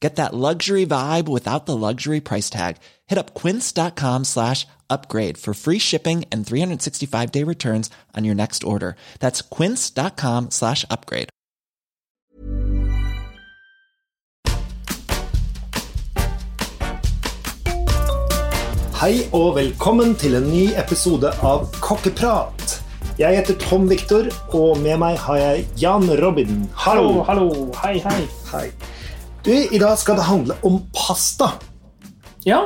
Get that luxury vibe without the luxury price tag. Hit up quince.com slash upgrade for free shipping and 365-day returns on your next order. That's quince.com slash upgrade. Hei og velkommen til en ny episode av Kokkeprat. Jeg heter Tom Viktor, og med meg har jeg Jan Robin. Hallo, hallo. Hei, hei. Hei. Du, I dag skal det handle om pasta. Ja,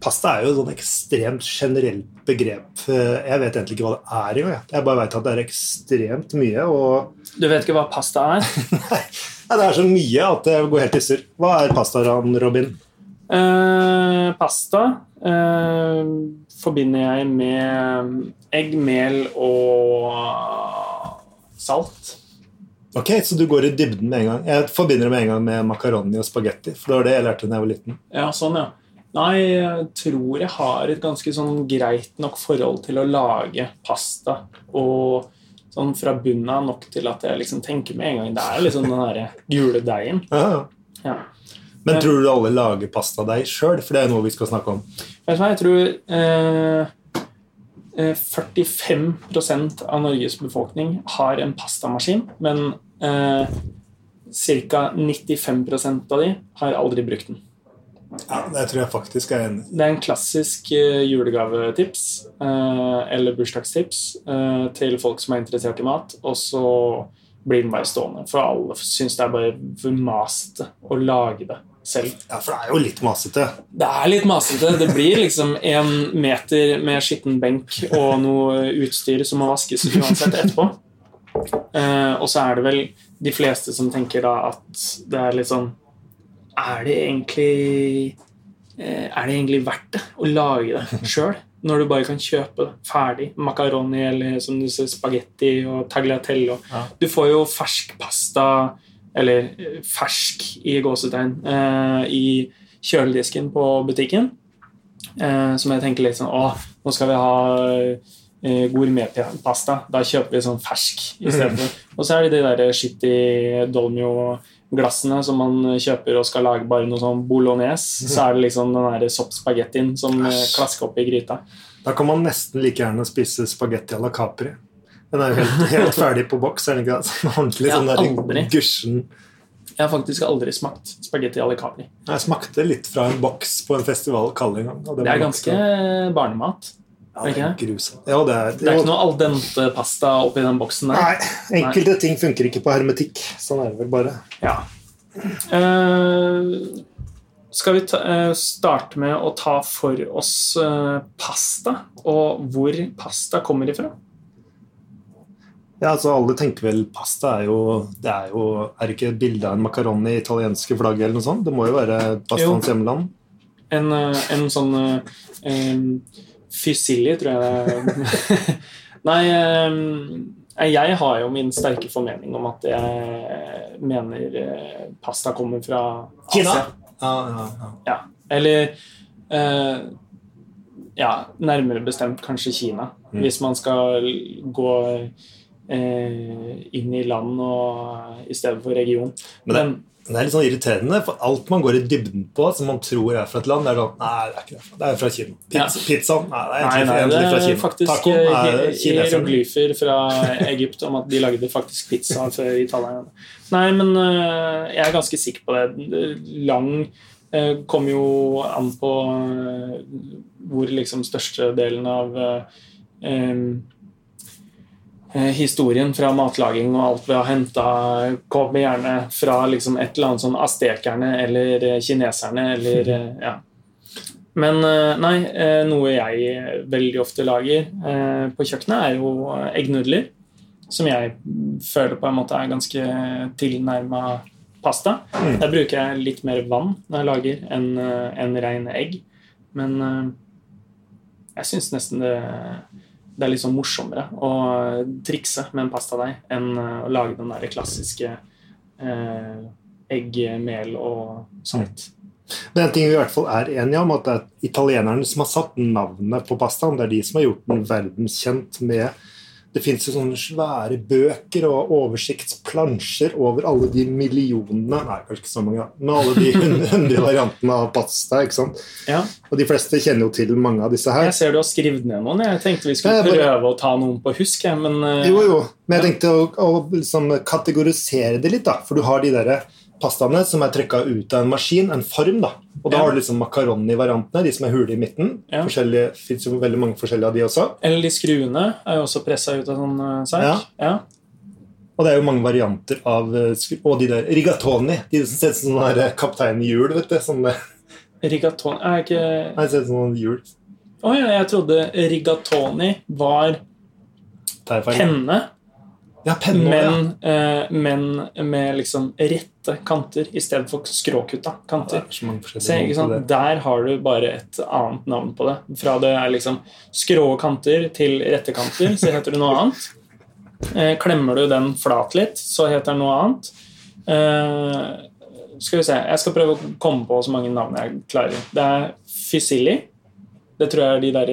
Pasta er jo et sånn ekstremt generelt begrep. Jeg vet egentlig ikke hva det er engang. jeg. Bare vet at det er ekstremt mye. og du vet ikke hva pasta er? Nei, det er så mye at det går helt i surr. Hva er pasta, Robin? Uh, pasta uh, forbinder jeg med egg, mel og salt. Ok, Så du går i dybden med en gang. Jeg forbinder det med en gang med makaroni og spagetti. For det var det jeg lærte da jeg var liten. Ja, sånn, ja. Nei, jeg tror jeg har et ganske sånn greit nok forhold til å lage pasta. Og sånn fra bunnen av nok til at jeg liksom tenker med en gang Det er liksom den derre gule deigen. Ja. Ja. Men tror du alle lager pastadeig sjøl? For det er noe vi skal snakke om. Jeg tror eh, 45% av Norges befolkning har en pastamaskin, men eh, ca. 95% av de har aldri brukt den. Ja, Det tror jeg faktisk er enig. Det er en klassisk eh, julegavetips eh, eller bursdagstips eh, til folk som er interessert i mat, og så blir den bare stående. For alle syns det er bare for masete å lage det selv. Ja, For det er jo litt masete. Det er litt masete. Det blir liksom en meter med skitten benk og noe utstyr som må vaskes uansett etterpå. Eh, og så er det vel de fleste som tenker da at det er litt sånn Er det egentlig eh, Er det egentlig verdt det å lage det sjøl? Når du bare kan kjøpe det ferdig. Makaroni eller som du ser, spagetti og tagliatelle. Ja. Du får jo fersk pasta, eller fersk i gåsetegn, eh, i kjøledisken på butikken. Eh, som jeg tenker litt sånn Å, nå skal vi ha eh, gourmetpasta. Da kjøper vi sånn fersk istedenfor. Og så er det de der shitty dolmio-glassene som man kjøper og skal lage bare noe sånn bolognese. Så er det liksom den der soppspagettien som klasker opp i gryta. Da kan man nesten like gjerne spise spagetti à la Capri. Den er jo helt, helt ferdig på boks. er den ikke det? Sånn Ordentlig sånn aldri. der gusjen. Jeg har faktisk aldri smakt spagetti alle Capri. Jeg smakte litt fra en boks på en festival kald en gang. Det var er ganske barnemat. ja, det er grusomt. Ja, det er, Det er ikke noe al dente pasta oppi den boksen der. Nei, enkelte ting funker ikke på hermetikk. Sånn er det vel bare. Ja. Uh, skal vi ta, uh, starte med å ta for oss uh, pasta, og hvor pasta kommer ifra? Ja, altså Alle tenker vel pasta er jo Det er jo Er det ikke et bilde av en makaroni i italienske flagget eller noe sånt? Det må jo være pastaens hjemland. En, eh, en sånn um, Fusilli, tror jeg. Nei, um, jeg har jo min sterke formening om at jeg mener eh, pasta kommer fra Kina? Ja, ja, ja. Ja. Eller uh, Ja, nærmere bestemt kanskje Kina. Mm. Hvis man skal gå eh, inn i land og i stedet for region. Men det- det er litt sånn irriterende, for alt man går i dybden på som man tror er fra et land, det er sånn Nei, det er ikke det. Det er fra Kina. Pizza, Pizzaen? Nei, det er egentlig, nei, det er fra Kina. faktisk Taco? Nei, det eh, hieroglyfer fra Egypt om at de lagde faktisk pizza før italienerne. Nei, men eh, jeg er ganske sikker på det. Lang eh, kommer jo an på eh, hvor liksom største delen av eh, eh, historien fra matlaging og alt vi har henta, kommer gjerne fra liksom et eller annet sånn astekerne eller eh, kineserne eller eh, ja. Men eh, nei, eh, noe jeg veldig ofte lager eh, på kjøkkenet, er jo eggnudler. Som jeg føler på en måte er ganske tilnærma pasta. Der bruker jeg litt mer vann når jeg lager, enn en, rene egg. Men eh, jeg syns nesten det, det er sånn morsommere å trikse med en pastadeig enn å lage den der klassiske eh, egg, mel og salt. Men en ting vi i hvert fall er enige om, at det er italienerne som har satt navnet på pastaen. Det er de som har gjort den verdenskjent med Det fins jo sånne svære bøker og oversiktsplansjer over alle de millionene Nei, kanskje ikke så mange, men alle de hundre hundre variantene av pasta. ikke sant? Ja. Og de fleste kjenner jo til mange av disse her. Jeg ser du har skrevet ned noen. Jeg tenkte vi skulle bare- prøve å ta noen på husk, men eh, Jo, jo. Men jeg tenkte å, å liksom kategorisere det litt, da. For du har de der pastaene som er trykka ut av en maskin, en form, da. Og da Ja. har du liksom makaroni-variantene, de som er hule i midten. Ja. Forskjellige, Fins jo veldig mange forskjellige av de også. Eller de skruene er jo også pressa ut av sånn eh, sak. Ja. Ja. Og det er jo mange varianter av eh, skru- Og de der rigatoni, de som ser ut som sånn her eh, kaptein i hjul, vet du. Sånne, Rigatoni er ikke nei, ser ut som sånn hjul. Å ja, jeg trodde rigatoni var penne, Ja, penne men, men, eh, men med liksom rette kanter i stedet for skråkutta kanter. er så Se, ikke sant? Der har du bare et annet navn på det. Fra det er liksom skrå kanter til rette kanter, så heter det noe annet. Eh, klemmer du den flat litt, så heter den noe annet. Eh, skal vi se, Jeg skal prøve å komme på så mange navn jeg klarer. Det er fusilli. Det tror jeg er de der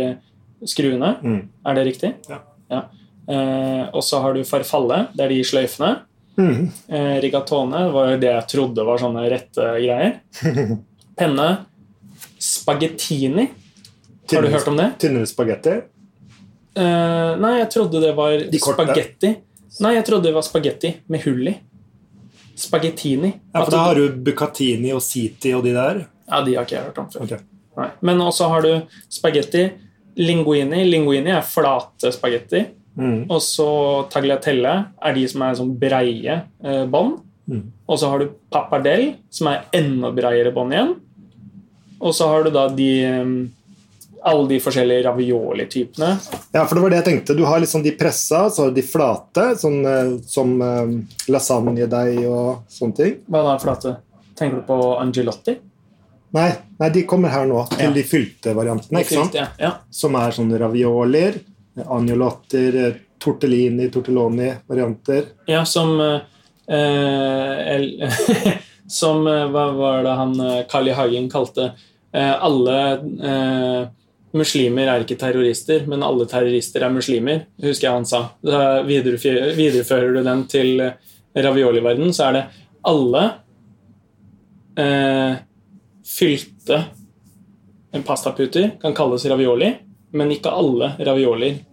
skruene. Mm. Er det riktig? Ja. Eh, og så har du farfalle. Det er de sløyfene. Mm. Eh, rigatone var det jeg trodde var sånne rette greier. Penne. Spagettini. Har du hørt om det? Tynnere spagetti. Eh, nei, jeg trodde det var De spagetti. Nei, jeg trodde det var spagetti med hull i. Spagettini. Ja, for da har du bucatini og siti og de der. ja, de har ikke jeg hørt om før. Okay. Men også har du spagetti. Linguini. Linguini er flate spagetti. Mm. Og så tagliatelle er de som er sånn breie eh, bånd. Mm. Og så har du pappardell, som er enda breiere bånd igjen. Og så har du da de eh, alle de forskjellige ravioli-typene. Ja, for det var det jeg tenkte. Du har liksom de pressa, så har du de flate, sånn, eh, som eh, lasagnedeig og sånne ting. Hva da, flate? Tenker du på angelotti? Nei, nei, de kommer her nå, til Ja. de fylte variantene, ikke sant? Ja, ja. Som er sånne raviolier, agnolotter, eh, tortellini, tortelloni-varianter. ja som eh, Som eh, Hva var det han eh, Carl. Hagen kalte eh, Alle eh, muslimer er ikke terrorister, men alle terrorister er muslimer, husker jeg han sa. Da viderefører, du den til ravioli-verdenen, så er det alle eh, fylte pastaputer kan kalles ravioli, men ikke alle raviolier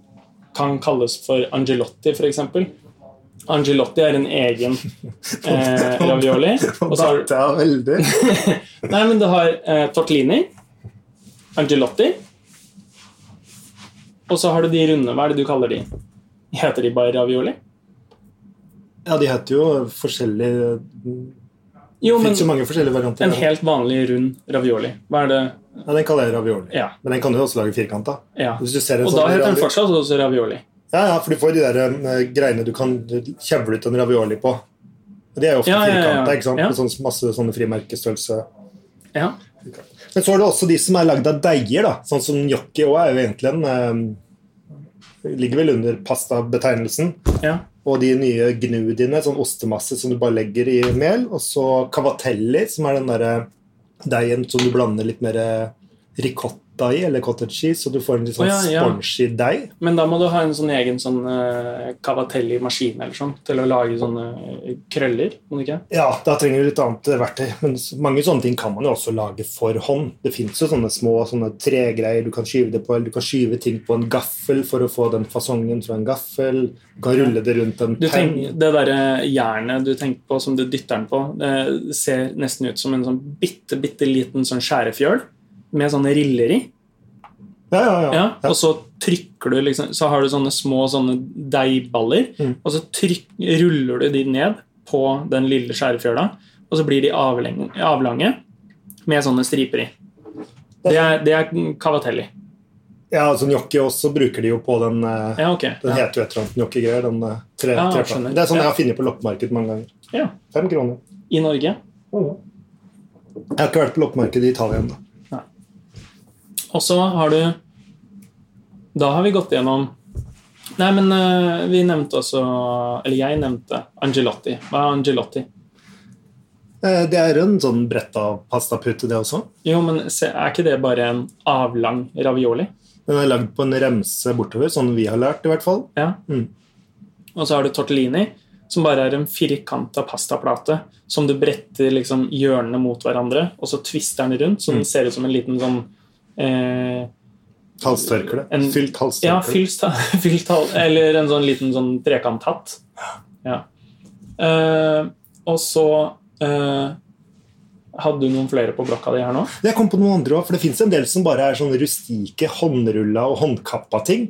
kan kalles for angelotti, f.eks. Angelotti er en egen eh, ravioli. Og så har, veldig. nei, men du har eh, tortellini, angelotti, og så har du de runde. Hva er det du kaller de? Heter de bare ravioli? Ja, de heter jo forskjellige Det Jo, men fins jo mange forskjellige varianter. en helt vanlig rund ravioli. Hva er det? Ja, Den kaller jeg ravioli. Ja. Men den kan du også lage firkanta. ja. Og sånn da heter den fortsatt også ravioli. Ja, ja, for du får de der eh, greiene du kan kjevle ut en ravioli på. Og De er jo ofte Ja, firkanta, ikke sant? Ja. Med sånn, masse sånne frimerkestørrelse. Ja. Men så er det også de som er lagd av deiger, da. Sånn som gnocchi òg er jo egentlig en eh, Ligger vel under pastabetegnelsen. ja. Og de nye gnudiene, sånn ostemasse som du bare legger i mel. Og så cavatelli, som er den derre deigen som du blander litt mer eh, ricotta i, eller cottage cheese, så du får en litt sånn oh, ja, ja. spongy deig. Men da må du ha en sånn egen sånn uh, cavatelli-maskin eller sånn til å lage sånne eh, krøller. Må du ikke? Ja, da trenger du litt annet verktøy. Men mange sånne ting kan man jo også lage for hånd. Det fins jo sånne små sånne tregreier du kan skyve det på, eller du kan skyve ting på en gaffel for å få den fasongen fra en gaffel. Du kan rulle det rundt en Du penn. det derre jernet du tenker på som du dytter den på, det ser nesten ut som en sånn bitte, bitte liten sånn skjærefjøl med sånne riller i. Ja, ja, ja. Og så trykker du liksom, så har du sånne små sånne deigballer, Mm. og så tryk, ruller du de ned på den lille skjærefjøla, og så blir de avlange, avlange med sånne striper i. Det er, det er cavatelli. ja altså Gnocchi også bruker de jo på den eh, Ja, okay. Den heter jo et eller annet gnocchi-greier. Den eh, tre, Ja. Det er sånn jeg har funnet på loppemarked mange ganger. ja. Fem kroner. I Norge. Jeg har ikke vært på loppemarked i Italia ennå. Og så har du Da har vi gått gjennom Nei, men eh, vi nevnte også Eller jeg nevnte Angelotti. Hva er Angelotti? Eh, Det er en sånn bretta pastapute, det også. Jo, men er ikke det bare en avlang ravioli? Den er lagd på en remse bortover, sånn vi har lært i hvert fall. Ja. Mm. Og så har du tortellini, som bare er en firkanta pastaplate som du bretter liksom hjørnene mot hverandre, og så twister den rundt, så den Mm. ser ut som en liten sånn eh, Halstørkle. Fylt halstørkle. Ja, fylt, fylt hal- Eller en sånn liten sånn trekanthatt. Ja. Eh, og så eh, Hadde du noen flere på blokka di her nå? Jeg kom på noen andre også, for det fins en del som bare er sånn rustike, håndrulla og håndkappa ting.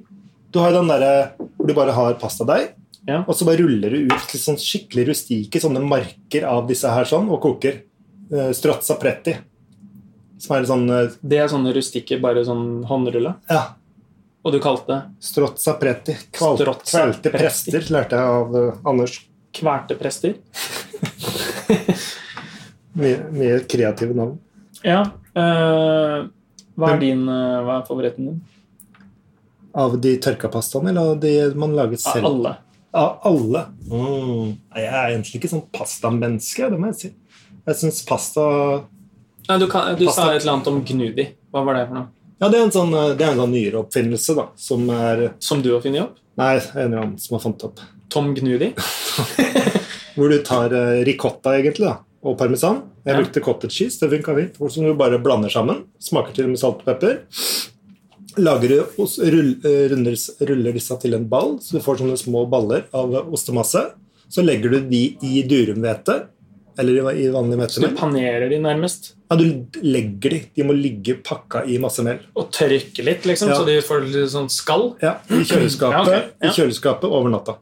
Du har jo den derre hvor du bare har pastadeig, Ja. og så bare ruller du ut sånn skikkelig rustike sånne marker av disse her sånn, og koker. Eh, strozza pretti. Som er sånn eh, Det er sånne rustikker, bare sånn håndrulle. Ja. Og du kalte det Strozza pretti. Kval Strozza kvelte pretti. prester, lærte jeg av uh, Anders. kverte prester? Mye, mye kreative navn. Ja. Uh, hva er din uh, Hva er favoritten din? Av de tørka pastaene, eller av de man laget selv? Av alle. Av alle. Mm. Jeg er egentlig ikke sånn pastamenneske, det må jeg si. Jeg syns pasta Nei, du, kan, du sa et eller annet om gnudi. Hva var det for noe? Ja, det er en sånn, eh, det er en sånn nyere oppfinnelse, da, som er Som du har funnet opp? Nei, en eller annen som har funnet opp. Tom Gnudi? Hvor du tar eh, ricotta, egentlig, da, og parmesan. Jeg Ja. brukte cottage cheese, det funka fint. Som du bare blander sammen. Smaker til med salt og pepper. Lager du os- rull, eh, runder, ruller disse til en ball, så du får sånne små baller av ostemasse. Så legger du de i durumhvete, eller i vanlig vanlig Så du panerer de nærmest? Ja, du legger de. De må ligge pakka i masse mel. Og tørke litt, liksom, Ja. så de får litt sånn skall? Ja, I kjøleskapet, Ja, okay. Ja. i kjøleskapet over natta.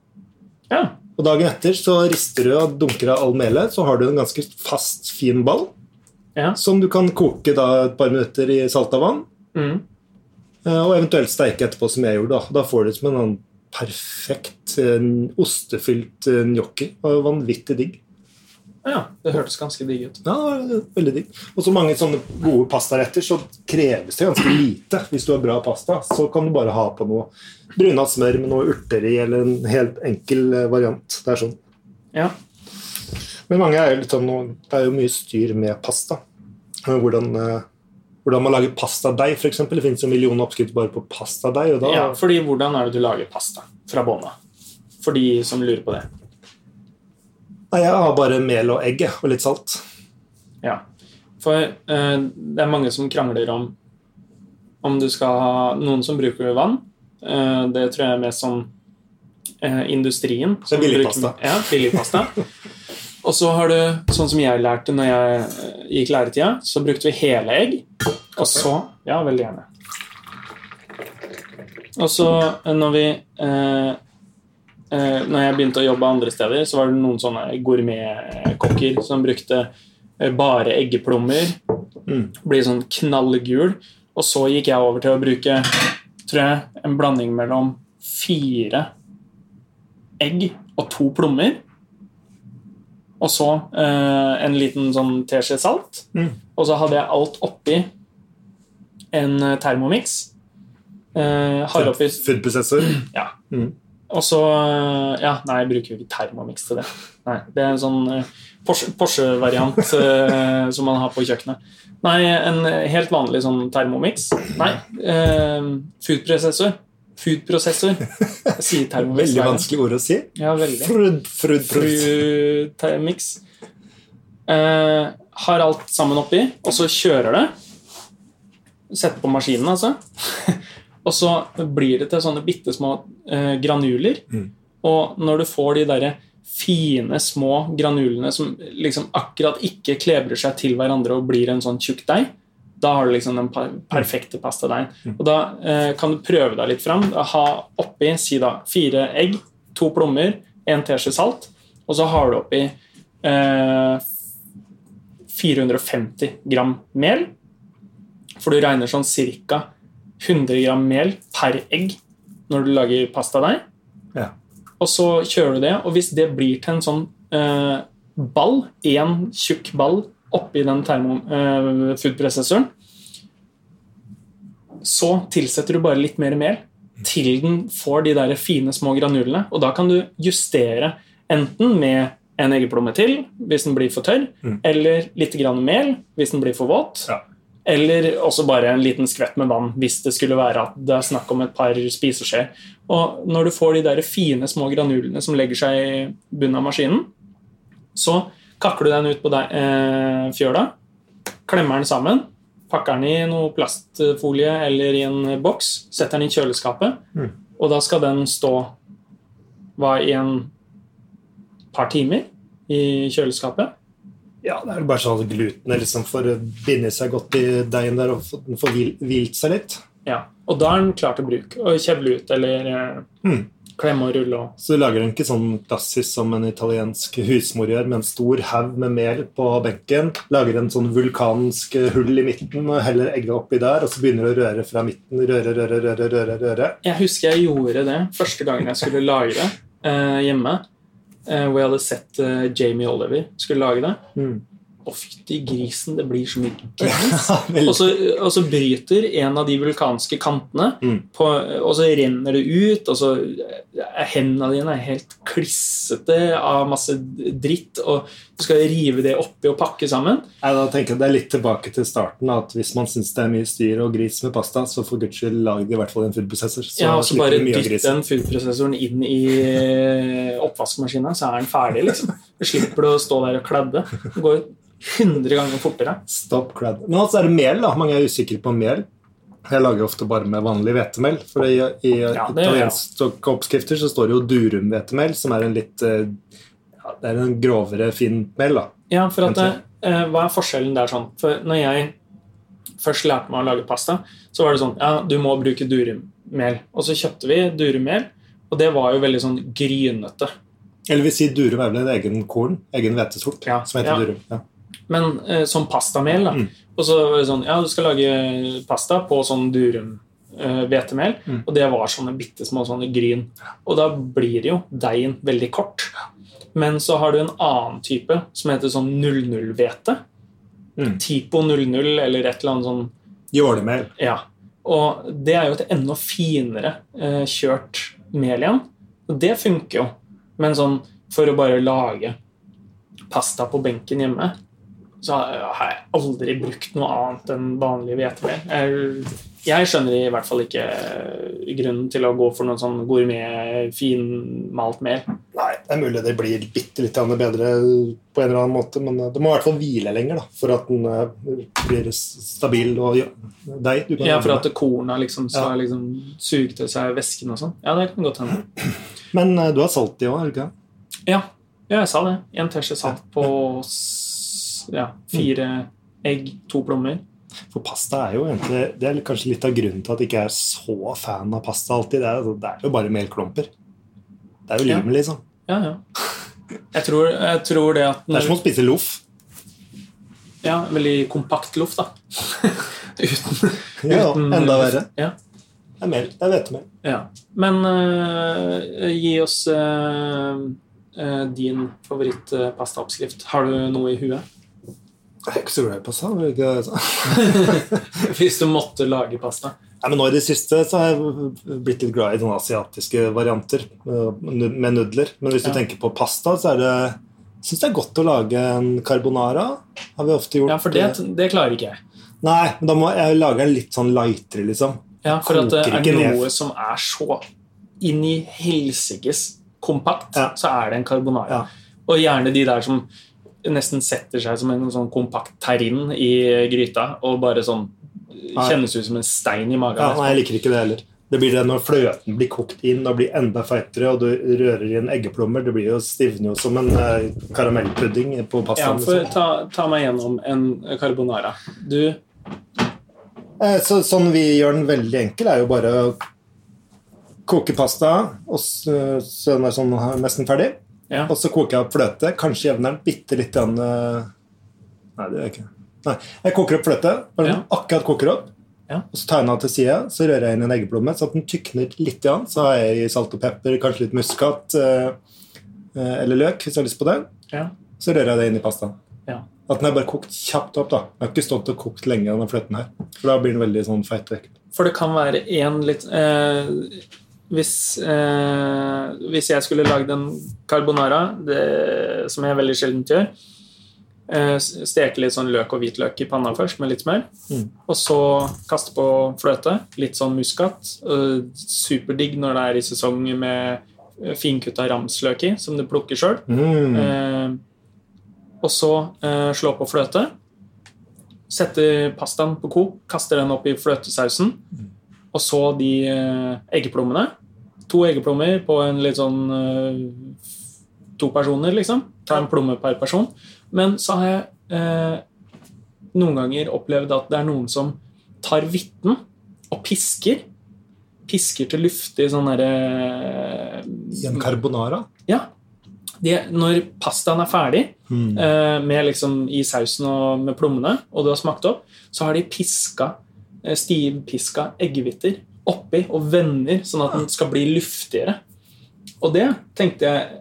Ja. Og dagen etter så rister du og dunker av all melet, så har du en ganske fast, fin ball ja. som du kan koke da et par minutter i salta vann, Mm. eh, og eventuelt steike etterpå, som jeg gjorde. Da, da får du det som en perfekt ostefylt gnocchi. Vanvittig digg. Ja. Det hørtes ganske digg ut. Ja, veldig digg. Og så mange sånne gode pastaretter, så kreves det ganske lite. Hvis du har bra pasta, så kan du bare ha på noe brunat smør med noe urter i, eller en helt enkel eh, variant. Det er sånn. Ja. Men mange er jo litt sånn, det er jo mye styr med pasta. Hvordan, eh, hvordan man lager pastadeig, f.eks. Det finnes jo millioner oppskrifter bare på pastadeig. Da, ja, fordi hvordan er det du lager pasta fra bånna? For de som lurer på det. Nei, jeg har bare mel og egg og litt salt. Ja. For eh, det er mange som krangler om om du skal ha Noen som bruker vann. Eh, det tror jeg er mest sånn eh, industrien. Er billigpasta. Ja, billigpasta. Og så har du, sånn som jeg lærte når jeg eh, gikk læretida, så brukte vi hele egg. Og så Ja, veldig gjerne. Og så eh, når vi eh, eh, Når jeg begynte å jobbe andre steder, så var det noen sånne gourmetkokker som brukte eh, bare eggeplommer. Mm. Blir sånn knallgul. Og så gikk jeg over til å bruke tror jeg, en blanding mellom fire egg og to plommer. Og så eh, en liten sånn teskje salt. Mm. Og så hadde jeg alt oppi en termomix. Thermomix. Eh, Foodprosessor. ja. Mm. Og så eh, Ja, nei, jeg bruker jo ikke Thermomix til det. Nei, Det er en sånn eh, Porsche- Porsche-variant eh, som man har på kjøkkenet. Nei, en helt vanlig sånn Thermomix. Nei, eh, foodprosessor. Foodprosessor. Jeg sier Thermomix. Veldig vanskelig ord å si. Ja, veldig. Frud, frud, frud. Frutamix. Eh, har alt sammen oppi, og så kjører det. Setter på maskinen, altså. og så blir det til sånne bitte små eh, granuler. Mm. Og når du får de derre fine, små granulene som liksom akkurat ikke klebrer seg til hverandre og blir en sånn tjukk deig, Da har du liksom den perfekte pastadeigen. Og da eh, kan du prøve deg litt fram. Ha oppi si da, fire egg, to plommer, en teskje salt, og så har du oppi eh, 450 gram mel. For du regner sånn ca. 100 gram mel per egg når du lager pastadeig. Ja. Og så kjører du det, og hvis det blir til en sånn eh, ball, én tjukk ball oppi den termo, eh, foodprosessoren, så tilsetter du bare litt mer mel til den får de der fine små granulene. Og da kan du justere enten med en eggeplomme til hvis den blir for tørr, eller litt grann mel hvis den blir for våt. Ja. Eller også bare en liten skvett med vann hvis det skulle være at det er snakk om et par spiseskjeer. Og når du får de der fine små granulene som legger seg i bunnen av maskinen, så kakker du den ut på deg, eh, fjøla, klemmer den sammen, pakker den i noe plastfolie eller i en boks, setter den i kjøleskapet, og da skal den stå hva, i en par timer i kjøleskapet. Ja, det er bare sånn at glutenet liksom får binde seg godt i deigen der og den får hvilt seg litt. Ja, og da er den klar til bruk. Og kjevle ut eller eh, Mm. klemme og rulle. Og. Så du lager den ikke sånn klassisk som en italiensk husmor gjør, med en stor haug med mel på benken. Lager en sånn vulkansk hull i midten og heller egget oppi der, og så begynner du å røre fra midten. Røre, røre, røre, røre, røre. Jeg husker jeg gjorde det første gangen jeg skulle lagre eh, hjemme. Eh, hvor jeg hadde sett eh, Jamie Oliver skulle lage det. Mm. Å, fytti grisen, det blir så mye gris. Og så, og så bryter en av de vulkanske kantene, Mm. på, og så renner det ut. og så er Hendene dine er helt klissete av masse dritt, og skal rive det oppi og pakke sammen. Nei, da tenker jeg Det er litt tilbake til starten. at Hvis man syns det er mye styr og gris med pasta, så for guds skyld lag i hvert fall en foodprosessor. Så ja, og så bare dytt den foodprosessoren inn i eh, oppvaskmaskinen, så er den ferdig. liksom. Du slipper du å stå der og kladde. Det går 100 ganger fortere. Stop kladd. Men altså er det mel. da, Mange er usikre på mel. Jeg lager ofte bare med vanlig hvetemel. For i, i Ja, italienske ja. oppskrifter så står det jo durumhvetemel, som er en litt eh, Det er en grovere, fin mel. da. Ja, for at, eh, Hva er forskjellen der sånn? For når jeg først lærte meg å lage pasta, så var det sånn Ja, du må bruke durummel. Og så kjøpte vi durummel, og det var jo veldig sånn grynete. Eller vil si durum er vel en egen korn, egen hvetesort, Ja, som heter ja. durum. Ja. Men eh, som pastamel, da. Mm. Og så var det sånn Ja, du skal lage pasta på sånn durum eh, hvetemel, Mm. og det var sånne bitte små sånne gryn. Og da blir jo deigen veldig kort. Men så har du en annen type som heter sånn 00-hvete. Mm. Tipo 00 eller et eller annet sånn Jålemel. Ja. Og det er jo et enda finere eh, kjørt mel igjen. Og det funker jo. Men sånn for å bare lage pasta på benken hjemme, så har jeg aldri brukt noe annet enn vanlig hvetemel. Jeg, skjønner i hvert fall ikke grunnen til å gå for noe sånn gourmet, finmalt mel. Nei, det er mulig det blir bitte litt bedre på en eller annen måte, men eh, det må i hvert fall hvile lenger da, for at den eh, blir stabil og ja, deig. Ja, for at korna liksom skal Ja. liksom suge til seg væsken og sånn. Ja, det kan godt hende. Men eh, du har salt i òg, er du ikke? det? Ja, ja jeg sa det. En teskje salt på ja, fire egg, to plommer. For pasta er jo egentlig Det er kanskje litt av grunnen til at jeg ikke er så fan av pasta alltid. Det er, det er jo bare melklumper. Det er jo limet, liksom. Ja, ja. Jeg tror, jeg tror det at Det er som å spise loff. Ja, veldig kompakt loff, da. uten, Ja, uten enda verre. Ja, Det er mel. Det er hvetemel. ja. Men uh, gi oss uh, uh, din favorittpastaoppskrift. Har du noe i huet? Jeg er ikke så glad i pasta. det? Hvis du måtte lage pasta. Nei, men nå i det siste så har jeg blitt litt glad i noen asiatiske varianter eh, med nudler. Men hvis du tenker på pasta, så er det syns det er godt å lage en carbonara. Har vi ofte gjort. Ja, for det, det klarer ikke jeg. Nei, men da må jeg lage en litt sånn lightere, liksom. Ja, for at det er noe ned. som er så inn i helsikes kompakt, Ja. så er det en carbonara. Ja. Og gjerne de der som nesten setter seg som en sånn kompakt terrine i gryta og bare sånn kjennes ut som en stein i magen. Ja, nei, jeg liker ikke det heller. Det blir det når fløten blir kokt inn og blir enda feitere, og du rører inn eggeplommer. Det blir jo stivner jo som en eh, karamellpudding på Ja, pastaen. for liksom. ta, ta meg gjennom en carbonara. Du Eh, Så, sånn vi gjør den veldig enkel, er jo bare å koke pasta, og så, så den er sånn nesten ferdig. Ja. Og så koker jeg opp fløte. Kanskje jevner den bitte litt den, eh, Nei, det gjør jeg ikke. Nei, Jeg koker opp fløte, bare Ja. akkurat koker opp. Ja. Og så tar jeg den av til sida, så rører jeg inn en eggeplomme så at den tykner litt. Igjen. Så har jeg i salt og pepper, kanskje litt muskat eh, eh, eller løk hvis jeg har lyst på det. Ja. Så rører jeg det inn i pastaen. ja. At den er bare kokt kjapt opp. da. Den har ikke stått og kokt lenge, denne fløten her. For da blir den veldig sånn feit og ekkel. For det kan være en litt eh, hvis, eh, hvis jeg skulle lagd en carbonara, det, som jeg veldig sjelden gjør eh, Steke litt sånn løk og hvitløk i panna først med litt smør. Mm. Og så kaste på fløte. Litt sånn muskat. Eh, superdigg når det er i sesong med finkutta ramsløk i, som du plukker sjøl. Mm. Eh, og så eh, slå på fløte. Sette pastaen på kok, kaste den opp i fløtesausen. Og så de eh, eggeplommene. To eggeplommer på en litt sånn uh, To personer, liksom. Ta en plomme per person. Men så har jeg eh, noen ganger opplevd at det er noen som tar vitten og pisker. Pisker til luftig sånn derre I en carbonara. ja. De, når pastaen er ferdig, Mm. eh, med liksom i sausen og med plommene, og du har smakt opp, så har de piska, eh, stivpiska eggehviter oppi og vender, sånn at den skal bli luftigere. Og det tenkte jeg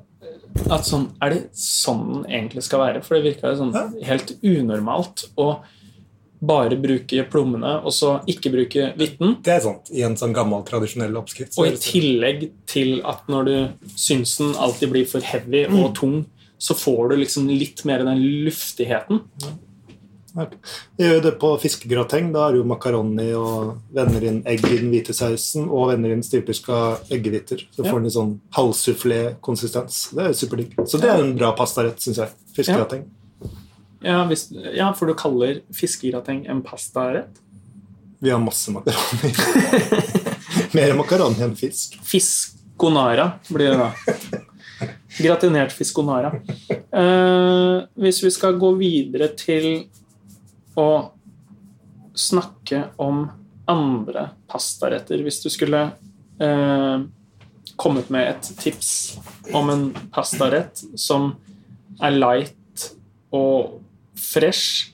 at sånn, Er det sånn den egentlig skal være? For det virka sånn helt unormalt å bare bruke plommene og så ikke bruke hvitten. Det er sant. I en sånn gammel, tradisjonell oppskrift. Og i sånn. tillegg til at når du syns den alltid blir for heavy og tung, så får du liksom litt mer den luftigheten. Vi gjør det på fiskegrateng. Da er det jo makaroni og vender inn egg i den hvite sausen og vender inn stivpiska eggehviter. Så Ja. får den litt sånn halvsufflé-konsistens. Det er superdigg. Så det er en bra pastarett, syns jeg. Fiskegrateng. Ja, ja, for du kaller fiskegrateng en pastarett? Vi har masse makaroni. Mer makaroni enn fisk. Fiskonara blir det da. Gratinert fiskonara. Eh, hvis vi skal gå videre til å snakke om andre pastaretter. Hvis du skulle eh, kommet med et tips om en pastarett som er light og fresh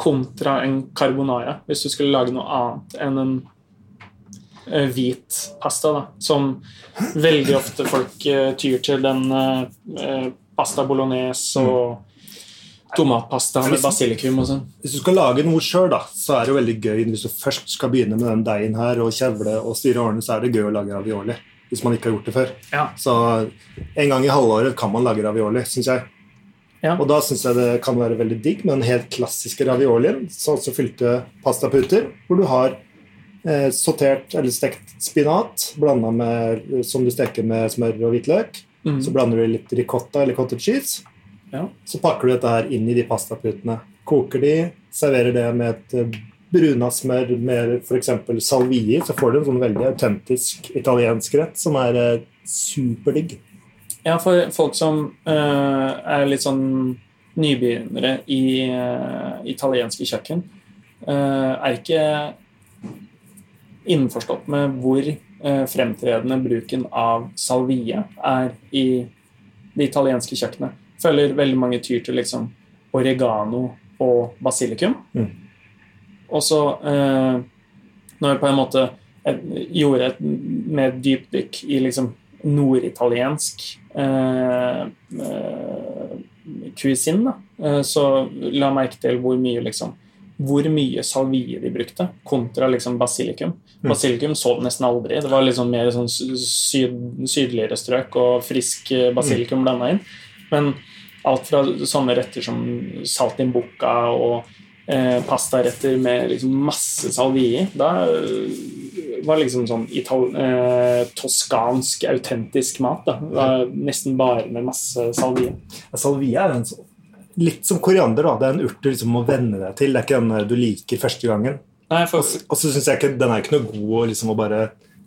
kontra en carbonara, hvis du skulle lage noe annet enn en eh, hvit pasta, da, som veldig ofte folk eh, tyr til den eh, eh, pasta bolognese og tomatpasta med basilikum og sånn. Hvis du skal lage noe sjøl, så er det jo veldig gøy hvis du først skal begynne med den deigen her og kjevle og styre årene, så er det gøy å lage ravioli. Hvis man ikke har gjort det før. Ja. Så en gang i halvåret kan man lage ravioli, syns jeg. Ja. Og da syns jeg det kan være veldig digg med den helt klassiske raviolien, sånn som fylte pastaputer, hvor du har eh, sortert eller stekt spinat blanda med som du steker med smør og hvitløk. Mm. Så blander du litt ricotta eller cottage cheese. Ja. Så pakker du dette her inn i de pastaputene. Koker de, serverer det med et eh, bruna smør med f.eks. salvie, så får du en sånn veldig autentisk italiensk rett som er eh, superdigg. Ja, for folk som eh, er litt sånn nybegynnere i eh, italienske kjøkken, eh, er ikke innforstått med hvor eh, fremtredende bruken av salvie er i det italienske kjøkkenet. Føler veldig mange tyr til liksom oregano og basilikum. Mm. Og så, eh, når jeg på en måte gjorde et mer dypt dykk i liksom norditaliensk eh, eh, cuisine, da, eh, så la jeg merke til hvor mye liksom hvor mye salvie de brukte, kontra liksom basilikum. Basilikum så du nesten aldri. Det var liksom mer sånn syd, sydligere strøk og frisk eh, basilikum blanda inn. Men alt fra sånne retter som salt in bucca og eh, pastaretter med liksom masse salvie da eh, var liksom sånn eh, toskansk, autentisk mat. Da. Det var nesten bare med masse salvie. Salvie er en sånn Litt som koriander. da, Det er en urt du liksom må venne deg til. Det er ikke den du liker første gangen. Nei, for Og så syns jeg ikke den er ikke noe god å liksom å bare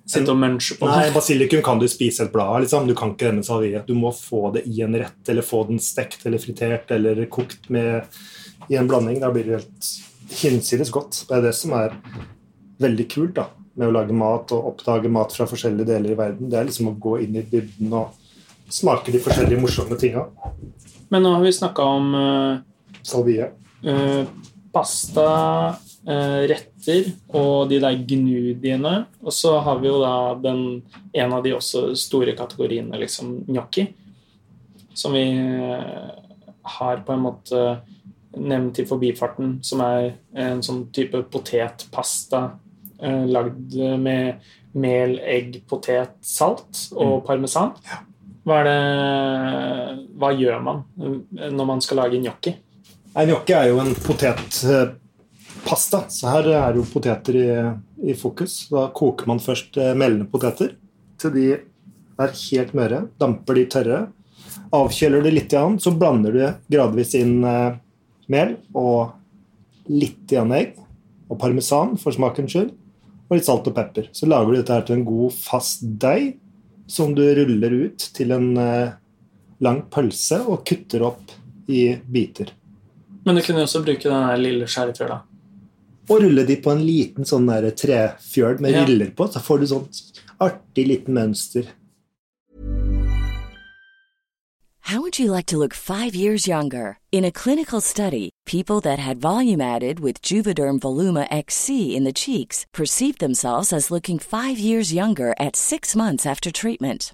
sitte og munche på Nei, basilikum kan du spise et blad av. Liksom. Du kan ikke det med salvie. Du må få det i en rett, eller få den stekt eller fritert eller kokt med, i en blanding. Da blir det helt hinsides godt. Det er det som er veldig kult da, med å lage mat og oppdage mat fra forskjellige deler i verden. Det er liksom å gå inn i dybden og smake de forskjellige morsomme tinga. Men nå har vi snakka om uh, Salvie. uh, pasta, retter og de der gnudiene. Og så har vi jo da den, en av de også store kategoriene, liksom gnocchi. Som vi har på en måte nevnt i forbifarten, som er en sånn type potetpasta eh, lagd med mel, egg, potet, salt og parmesan. Hva, er det, hva gjør man når man skal lage gnocchi? Gnocchi er jo en potetpasta, så her er jo poteter i, i fokus. Da koker man først eh, melende poteter til de er helt møre. Damper de tørre. Avkjøler det litt, igjen, så blander du gradvis inn eh, mel og litt igjen egg og parmesan for smakens skyld. Og litt salt og pepper. Så lager du dette her til en god, fast deig som du ruller ut til en eh, lang pølse og kutter opp i biter. Men du kunne også bruke den lille skjærefjøla. Og rulle de på en liten sånn trefjøl med Ja. riller på, så får du sånn artig liten mønster. How would you like to look five years younger? In a clinical study, people that had volume added with Juvederm Voluma XC in the cheeks perceived themselves as looking five years younger at six months after treatment.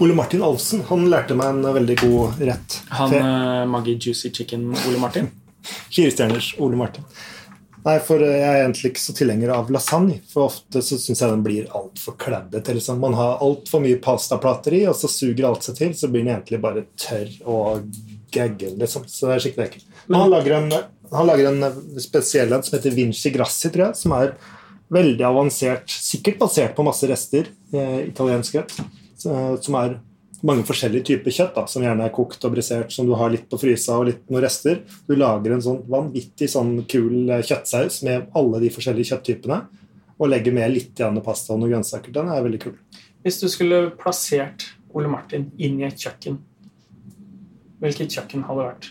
Ole Martin Alfsen han lærte meg en veldig god rett. Han uh, Maggi Juicy Chicken Ole Martin. Firestjerners Ole Martin. Nei, for jeg er egentlig ikke så tilhenger av lasagne. For ofte så syns jeg den blir altfor eller sånn. Man har altfor mye pastaplater i, og så suger alt seg til. Så blir den egentlig bare tørr og gaggen, liksom. Så det er skikkelig ekkelt. Men han lager en, han lager en spesiell en som heter Vinci Grassi, tror jeg. Som er veldig avansert, sikkert basert på masse rester eh, italiensk rett. Så- Som er mange forskjellige typer kjøtt, da, som gjerne er kokt og brisert, som du har litt på frysa og litt noen rester. Du lager en sånn vanvittig sånn kul eh, kjøttsaus med alle de forskjellige kjøtttypene, og legger med litt pasta og noen grønnsaker. Den er veldig kul. Hvis du skulle plassert Ole Martin inn i et kjøkken, hvilket kjøkken hadde det vært?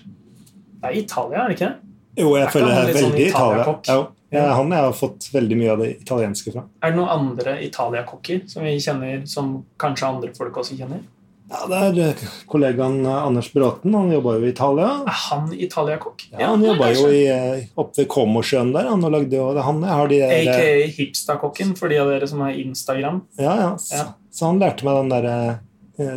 Det er Italia, er det ikke det? Jo, jeg Er føler jeg er sånn Italia. Italia-kokk? Jo, ja, han jeg har fått veldig mye av det italienske fra. Er det noen andre Italia-kokker som vi kjenner, som kanskje andre folk også kjenner? Ja, det er eh, kollegaen eh, Anders Bråten. Han jobba jo i Italia. Er han Italia-kokk? Ja, han jobba jo i, eh, oppe ved Komosjøen der. Han har lagde jo det han har de der, AKA Hipsta-kokken, for de av dere som har Instagram. Ja, ja. Så, Ja. så han lærte meg den derre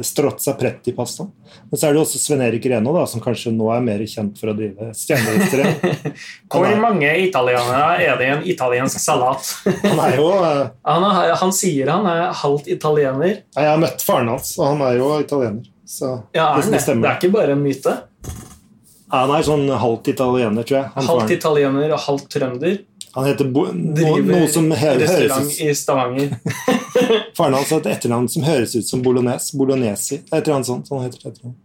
strozza pretti-pastaen. Men så er det jo også Sven Erik Reno, da, som kanskje nå er mer kjent for å drive stjerneristeri. Hvor er- mange italienere er det i en italiensk salat? Han er jo eh, Han, er, han sier han er halvt italiener. Jeg har møtt faren hans, og han er jo italiener. Så Ja, er det, det stemmer. Det er ikke bare en myte. Han er sånn halvt italiener, tror jeg. Halvt italiener og halvt trønder. Han heter Bo Driver noe som restaurant ut i Stavanger. Faren hans har et etternavn som høres ut som bolognese. Bolognesi. Et eller annet sånt. Sånn heter det etternavn.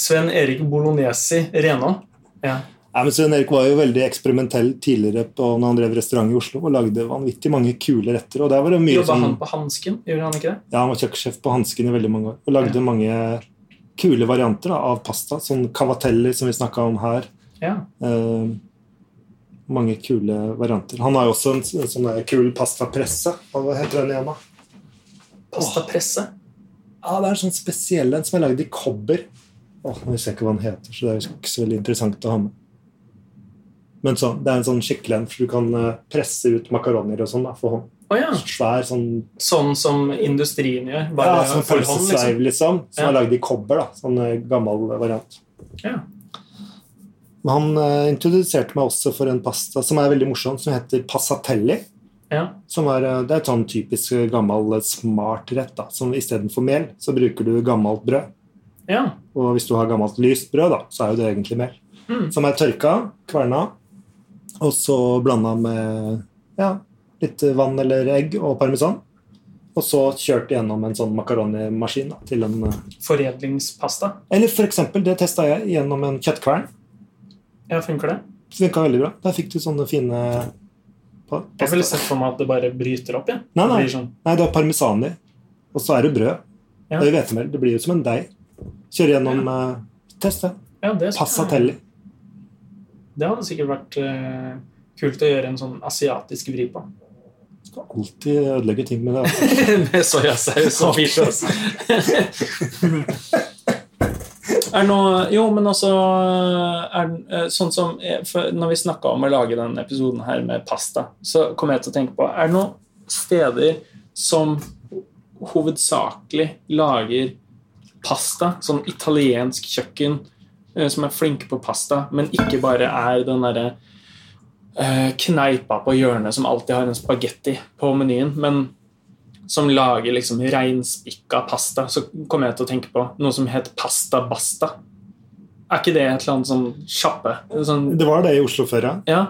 Sven Erik Bolognesi rena. Ja. Nei, men Sven Erik var jo veldig eksperimentell tidligere på, når han drev restaurant i Oslo og lagde vanvittig mange kule retter. og der var det mye Jobba som... han på Hansken? Gjorde han ikke det? ja, Han var kjøkkensjef på Hansken i veldig mange år og lagde mange kule varianter da, av pasta. Sånn cavatelli, som vi snakka om her. Ja. Eh, mange kule varianter. Han har jo også en, en sånn kul pastapresse. Hva heter den igjen, da? Pastapresse. Ja, det er en sånn spesiell en som er lagd i kobber. Åh, nå husker jeg ikke hva den heter, så det er ikke så veldig interessant å ha med. Men så, det er en sånn skikkelig en, for du kan eh, presse ut makaronier og sånn da, for hånd. Å ja. Svær sånn Sånn som industrien gjør. Ja, sånn pølsesveiv, liksom. liksom. Som Ja. er lagd i kobber. da, Sånn eh, gammel variant. Ja. Men han eh, introduserte meg også for en pasta som er veldig morsom, som heter passatelli. Ja. Som er, eh, det er et sånn typisk eh, gammel smart rett. da, som Istedenfor mel så bruker du gammelt brød. ja. Og hvis du har gammelt lyst brød, da, så er jo det egentlig mel. Mm. Som er tørka, kverna, og så blanda med ja, litt vann eller egg og parmesan. Og så kjørt gjennom en sånn makaronimaskin til en Foredlingspasta. Eller for eksempel, det testa jeg gjennom en kjøttkvern. Ja, funker det? Funka veldig bra. Der fikk du sånne fine pasta. Jeg ville sett for meg at det bare bryter opp. Ja. Nei, nei. Sånn. Nei, det er parmesan i. Og så er det brød. Ja. Det er hvetemel. Det blir jo som en deig. Kjøre gjennom eh, Test det. Ja, det, Passatelli. det hadde sikkert vært uh, kult å gjøre en sånn asiatisk vri på. Du Skal alltid ødelegge ting med det. Altså. Med soyasaus og hvitløk. er noe Jo, men også er, eh, sånn som eh, Når vi snakka om å lage denne episoden her med pasta, så kom jeg til å tenke på Er det noen steder som hovedsakelig lager pasta, sånn italiensk kjøkken, eh, som er flinke på pasta, men ikke bare er den derre kneipa på hjørnet som alltid har en spagetti på menyen, men som lager liksom reinspikka pasta, så kommer jeg til å tenke på noe som het pasta basta. Er ikke det et eller annet sånn kjappe? Sånn, Det var det i Oslo før, ja. ja.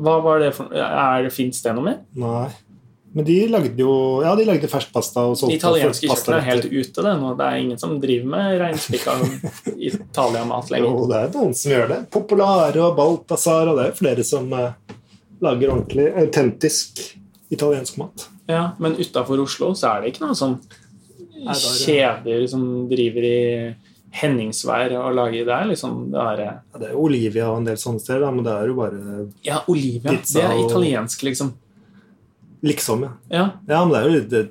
Hva var det for er det Fins det noe mer? Nei. Men de lagde jo Ja, de lagde fersk pasta og solgte italienske kjøkkenet er helt ute det nå. Det er ingen som driver med reinspikka Italia-mat lenger. Jo, det er noen som gjør det. Popolare og Balthazar, og det er flere som eh, lager ordentlig autentisk italiensk mat. Ja, Men utafor Oslo så er det ikke noen sånn er kjeder som driver i Henningsvær og lager det. er liksom det er, Ja, det er Olivia og en del sånne steder, men det er jo bare Ja, Olivia. Det er italiensk, liksom. liksom, ja. Ja, Ja, men det er jo litt Det,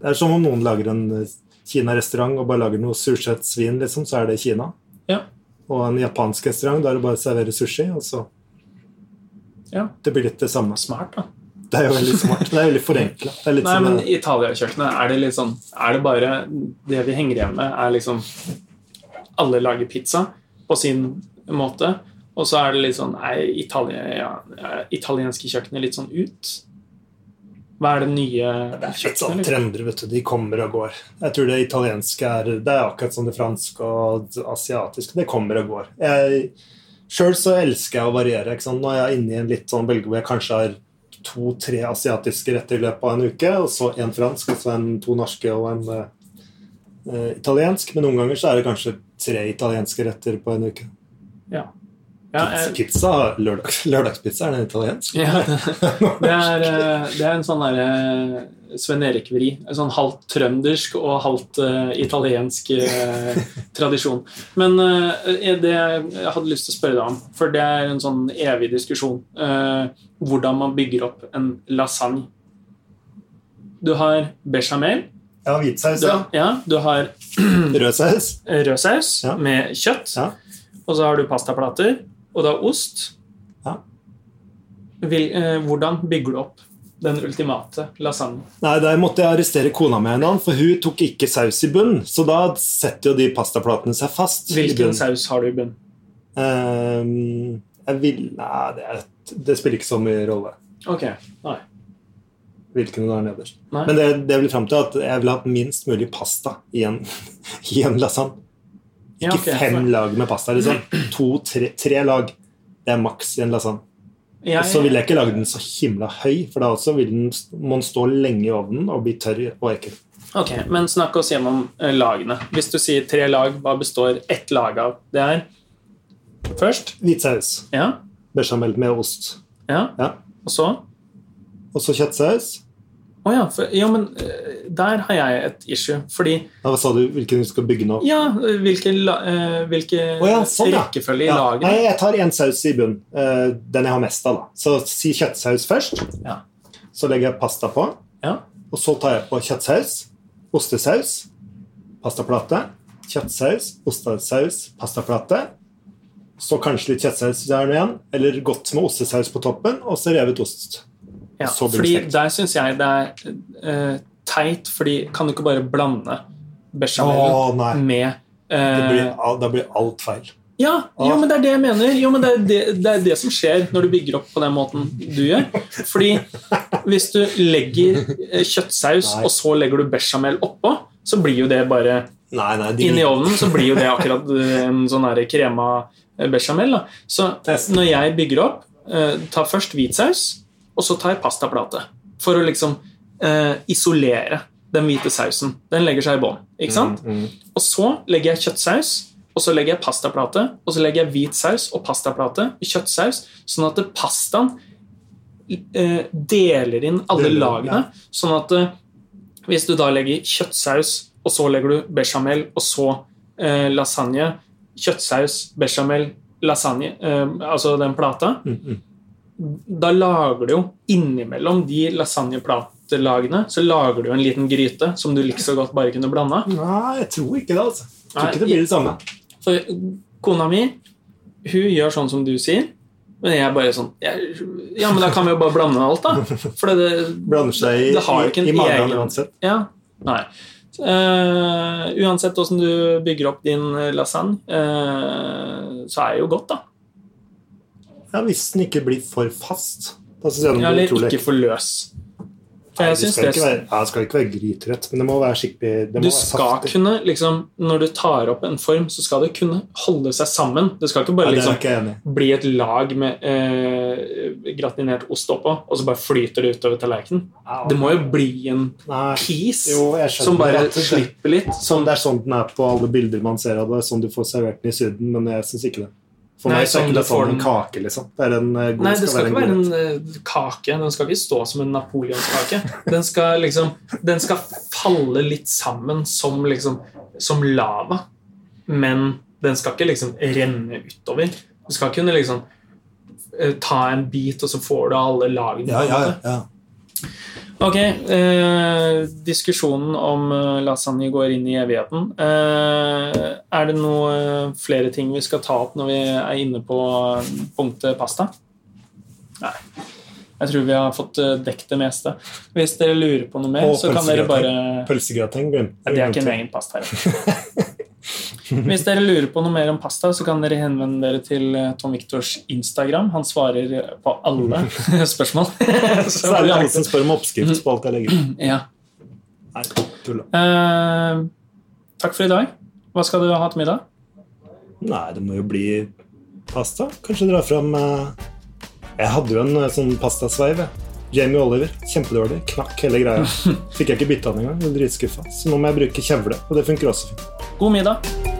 det er som om noen lager en eh, Kina-restaurant og bare lager noe surkjøtt svin, liksom, så er det Kina. ja, Og en japansk restaurant da er det bare å servere sushi, og så ja. Det blir litt det samme. Smart, da. Det er jo veldig smart. Det er veldig forenkla. Nei, sånn, men en- Italia-kjøkkenet, er det litt sånn Er det bare Det vi henger igjen med, er liksom Alle lager pizza på sin måte, og så er det litt sånn Er Italia, ja, italienske kjøkkenet litt sånn ut? Hva er det nye kjøkkenet? Det er litt sånn liksom? trender, vet du. De kommer og går. Jeg tror det italienske er Det er akkurat som det franske og det asiatiske. Det kommer og går. Jeg Sjøl så elsker jeg å variere. ikke sant? Nå er jeg inne i en litt sånn bølge hvor jeg kanskje har to-tre asiatiske retter i løpet av en uke, og så en fransk, og så en, to norske og en uh, italiensk. Men noen ganger så er det kanskje tre italienske retter på en uke. Ja. Ja, Pizza, jeg, pizza lørdags, Lørdagspizza, er den italiensk? ja, det, det, er, eh, det er en sånn derre Sven Erik-vri. En sånn halvt trøndersk og halvt uh, italiensk uh, tradisjon. Men eh, det jeg hadde lyst til å spørre deg om, for det er en sånn evig diskusjon, hvordan man bygger opp en lasagne. Du har bechamel, Ja, hvitsaus, ja. ja, du har Rød saus. rød saus Ja. med kjøtt, Ja. og så har du pastaplater, og du har ost. Vil, eh, hvordan bygger du opp den ultimate lasagne? Nei, Der måtte jeg arrestere kona mi, for hun tok ikke saus i bunn. Så da setter jo de pastaplatene seg fast. Hvilken saus har du i bunn? Um, jeg vil Nei, det, det spiller ikke så mye rolle Ok, nei. hvilken du har nederst. Nei. Men det, det jeg vil fram til, at jeg vil ha minst mulig pasta i en, i en lasagne. Ikke Ja, okay. fem lag med pasta. liksom. To, tre, tre lag. Det er maks i en lasagne. Jeg, ja. så vil jeg ikke lage den så himla høy, for da også vil den, må den stå lenge i ovnen og bli tørr og ekkel. Ok, Men snakk oss gjennom eh, lagene. Hvis du sier tre lag, hva består ett lag av? Det er først Hvit saus. Ja. Bechamel med ost. ja. Ja. Og så Og så kjøttsaus. Å ja, for, ja, men eh, der har jeg et issue. Fordi Ja, Hva sa du? Hvilken du skal bygge nå? Ja, hvilke, la- eh, Å ja, sånn, rekkefølge i Ja. Nei, jeg tar én saus i bunn. Eh, den jeg har mest av. da. Så si kjøttsaus først. Ja. Så legger jeg pasta på. Ja. Og så tar jeg på kjøttsaus, ostesaus, pastaplate, kjøttsaus, ostesaus, pastaplate. Så kanskje litt kjøttsaus der igjen, eller godt med ostesaus på toppen, og så revet ost. Ja, fordi der syns jeg det er uh, teit, fordi kan du ikke bare blande bechamelen med Det eh, blir, da blir alt feil. ja, jo, men det er det jeg mener. Jo, men det er det, det er det som skjer når du bygger opp på den måten du gjør. Fordi hvis du legger eh, kjøttsaus, Nei. og så legger du bechamel oppå, så blir jo det bare Nei, nei, de, inn i ovnen, så blir jo det akkurat eh, en sånn her krema eh, bechamel. Da. Så når jeg bygger opp, uh, tar først hvitsaus, og så tar jeg pastaplate. For å liksom eh, isolere den hvite sausen. Den legger seg i bånn. Ikke sant? Mm, Og så legger jeg kjøttsaus, og så legger jeg pastaplate, og så legger jeg hvit saus og pastaplate i kjøttsaus, sånn at pastaen eh, deler inn alle lagene. Sånn at eh, hvis du da legger kjøttsaus, og så legger du bechamel, og så eh, lasagne, kjøttsaus, bechamel, lasagne, eh, altså den plata, mm, da lager du jo innimellom de lasagneplattelagene, så lager du en liten gryte som du like så godt bare kunne blanda. Nei, jeg tror ikke det. altså. Jeg tror ikke det blir det samme. For kona mi, hun gjør sånn som du sier. Men jeg er bare sånn jeg, Ja, men da kan vi jo bare blande alt, da. For det, Blander seg i, det har ikke en i magen uansett. Ja, nei. Uh, uansett åssen du bygger opp din lasagne, uh, så er det jo godt, da. Ja, Hvis den ikke blir for fast. Da synes jeg den blir Eller ikke for løs. For Nei, det skal det ikke være, ja, det skal ikke være gryterett, men det må være skikkelig det må Du være skal saftig. kunne, liksom, Når du tar opp en form, så skal det kunne holde seg sammen. Det skal ikke bare Nei, liksom ikke bli et lag med eh, gratinert ost oppå, og så bare flyter det utover tallerkenen. Det må jo bli en Jo, som bare det- slipper litt. Sånn, Som, det er sånn den er på alle bilder man ser av det, sånn du får servert den i Syden, men jeg syns ikke det. For Nei, meg så er sånn ikke det sånn en kake, liksom. Det er en eh, god, nei, det skal ikke være en en god rett. eh, kake. Den skal ikke stå som en napoleonskake. Den skal liksom Den skal falle litt sammen som liksom Som lava. Men den skal ikke liksom renne utover. Du skal kunne liksom eh, ta en bit, og så får du alle lagene. Ja, ja, ja. Ok, eh, diskusjonen om eh, lasagne går inn i evigheten. Eh, er det noe eh, flere ting vi skal ta opp når vi er inne på eh, punktet pasta? Nei. Jeg tror vi har fått dekket det meste. Hvis dere lurer på noe mer, Og så kan dere bare Pølsegrateng. Det er ikke en egen pasta. Hvis dere lurer på noe mer om pasta, så kan dere henvende dere til eh, Tom Victors Instagram. Han svarer eh, på alle spørsmål. Så er det han som spør om oppskrift på alt jeg legger. ja. Nei, tulla. Eh, takk for i dag. Hva skal du ha til middag? Nei, det må jo bli pasta. Kanskje dra fram eh, Jeg hadde jo en sånn pastasveiv. Jamie Oliver. Kjempedårlig. Knakk hele greia. Fikk jeg ikke bytta den engang. Dritskuffa. Så nå må jeg bruke kjevle, og det funker også fint. God middag.